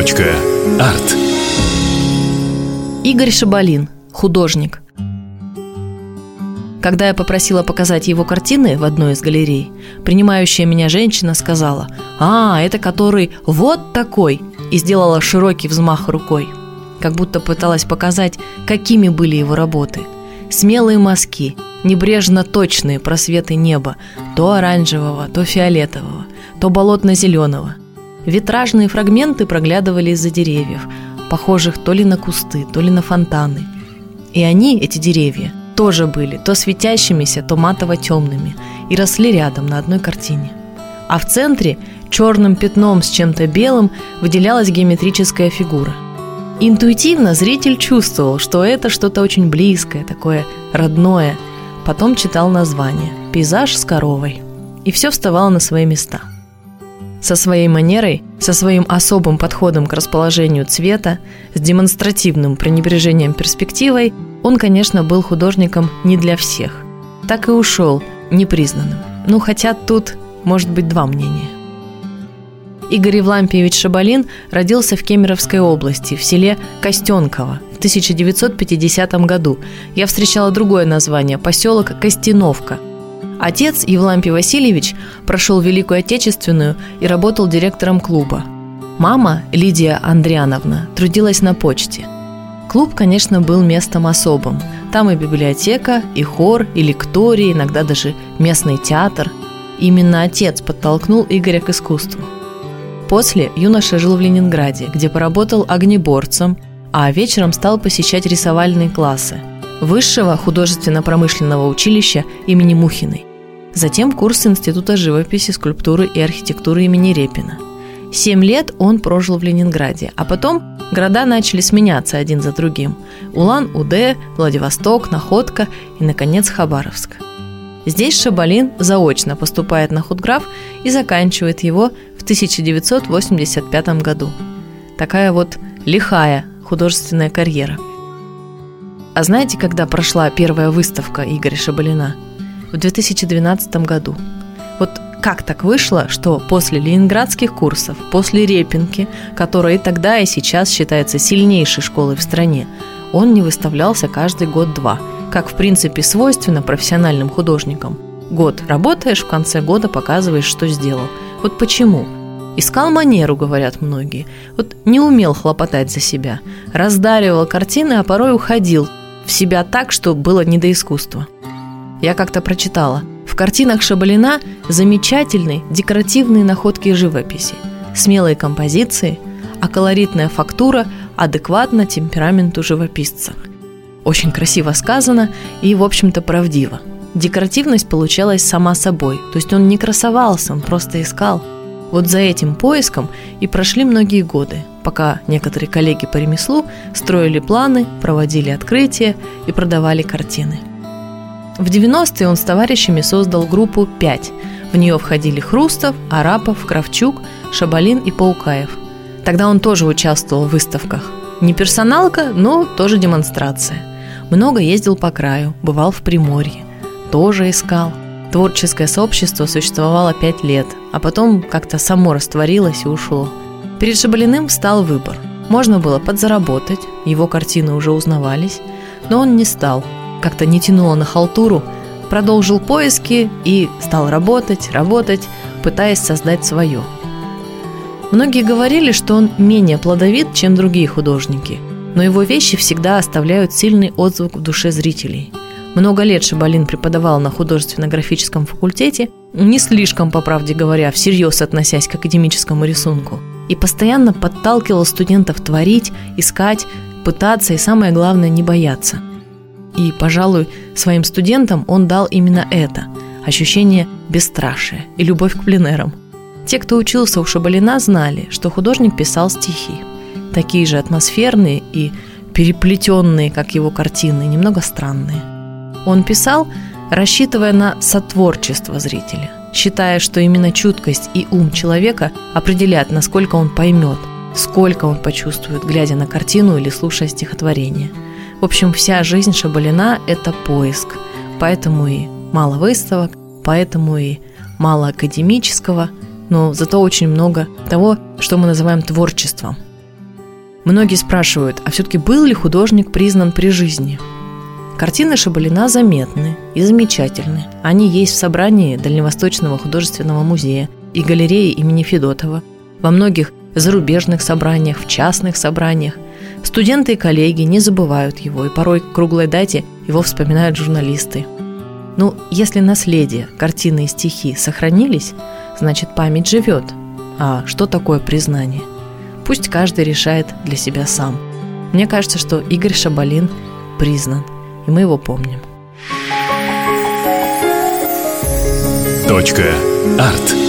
Арт. Игорь Шабалин, художник. Когда я попросила показать его картины в одной из галерей, принимающая меня женщина сказала «А, это который вот такой!» и сделала широкий взмах рукой, как будто пыталась показать, какими были его работы. Смелые мазки, небрежно точные просветы неба, то оранжевого, то фиолетового, то болотно-зеленого. Витражные фрагменты проглядывали из-за деревьев, похожих то ли на кусты, то ли на фонтаны. И они, эти деревья, тоже были то светящимися, то матово-темными и росли рядом на одной картине. А в центре черным пятном с чем-то белым выделялась геометрическая фигура. Интуитивно зритель чувствовал, что это что-то очень близкое, такое родное. Потом читал название «Пейзаж с коровой». И все вставало на свои места – со своей манерой, со своим особым подходом к расположению цвета, с демонстративным пренебрежением перспективой, он, конечно, был художником не для всех. Так и ушел непризнанным. Ну, хотя тут может быть два мнения. Игорь Евлампиевич Шабалин родился в Кемеровской области, в селе Костенково в 1950 году. Я встречала другое название – поселок Костяновка – Отец Евлампий Васильевич прошел Великую Отечественную и работал директором клуба. Мама, Лидия Андриановна, трудилась на почте. Клуб, конечно, был местом особым. Там и библиотека, и хор, и лектории, иногда даже местный театр. Именно отец подтолкнул Игоря к искусству. После юноша жил в Ленинграде, где поработал огнеборцем, а вечером стал посещать рисовальные классы – Высшего художественно-промышленного училища имени Мухиной. Затем курс Института живописи, скульптуры и архитектуры имени Репина. Семь лет он прожил в Ленинграде, а потом города начали сменяться один за другим. Улан-Удэ, Владивосток, Находка и, наконец, Хабаровск. Здесь Шабалин заочно поступает на худграф и заканчивает его в 1985 году. Такая вот лихая художественная карьера. А знаете, когда прошла первая выставка Игоря Шабалина – в 2012 году. Вот как так вышло, что после ленинградских курсов, после Репинки, которая и тогда, и сейчас считается сильнейшей школой в стране, он не выставлялся каждый год-два, как в принципе свойственно профессиональным художникам. Год работаешь, в конце года показываешь, что сделал. Вот почему? Искал манеру, говорят многие. Вот не умел хлопотать за себя. Раздаривал картины, а порой уходил в себя так, что было не до искусства. Я как-то прочитала. В картинах Шабалина замечательные декоративные находки живописи, смелые композиции, а колоритная фактура адекватна темпераменту живописца. Очень красиво сказано и, в общем-то, правдиво. Декоративность получалась сама собой, то есть он не красовался, он просто искал. Вот за этим поиском и прошли многие годы, пока некоторые коллеги по ремеслу строили планы, проводили открытия и продавали картины – в 90-е он с товарищами создал группу «Пять». В нее входили Хрустов, Арапов, Кравчук, Шабалин и Паукаев. Тогда он тоже участвовал в выставках. Не персоналка, но тоже демонстрация. Много ездил по краю, бывал в Приморье. Тоже искал. Творческое сообщество существовало пять лет, а потом как-то само растворилось и ушло. Перед Шабалиным встал выбор. Можно было подзаработать, его картины уже узнавались, но он не стал – как-то не тянуло на халтуру, продолжил поиски и стал работать, работать, пытаясь создать свое. Многие говорили, что он менее плодовит, чем другие художники, но его вещи всегда оставляют сильный отзвук в душе зрителей. Много лет Шабалин преподавал на художественно-графическом факультете, не слишком, по правде говоря, всерьез относясь к академическому рисунку, и постоянно подталкивал студентов творить, искать, пытаться и, самое главное, не бояться – и, пожалуй, своим студентам он дал именно это – ощущение бесстрашия и любовь к пленерам. Те, кто учился у Шабалина, знали, что художник писал стихи. Такие же атмосферные и переплетенные, как его картины, немного странные. Он писал, рассчитывая на сотворчество зрителя, считая, что именно чуткость и ум человека определяют, насколько он поймет, сколько он почувствует, глядя на картину или слушая стихотворение – в общем, вся жизнь Шабалина – это поиск. Поэтому и мало выставок, поэтому и мало академического, но зато очень много того, что мы называем творчеством. Многие спрашивают, а все-таки был ли художник признан при жизни? Картины Шабалина заметны и замечательны. Они есть в собрании Дальневосточного художественного музея и галереи имени Федотова, во многих зарубежных собраниях, в частных собраниях. Студенты и коллеги не забывают его, и порой к круглой дате его вспоминают журналисты. Ну, если наследие, картины и стихи сохранились, значит память живет. А что такое признание? Пусть каждый решает для себя сам. Мне кажется, что Игорь Шабалин признан, и мы его помним. Точка. Арт.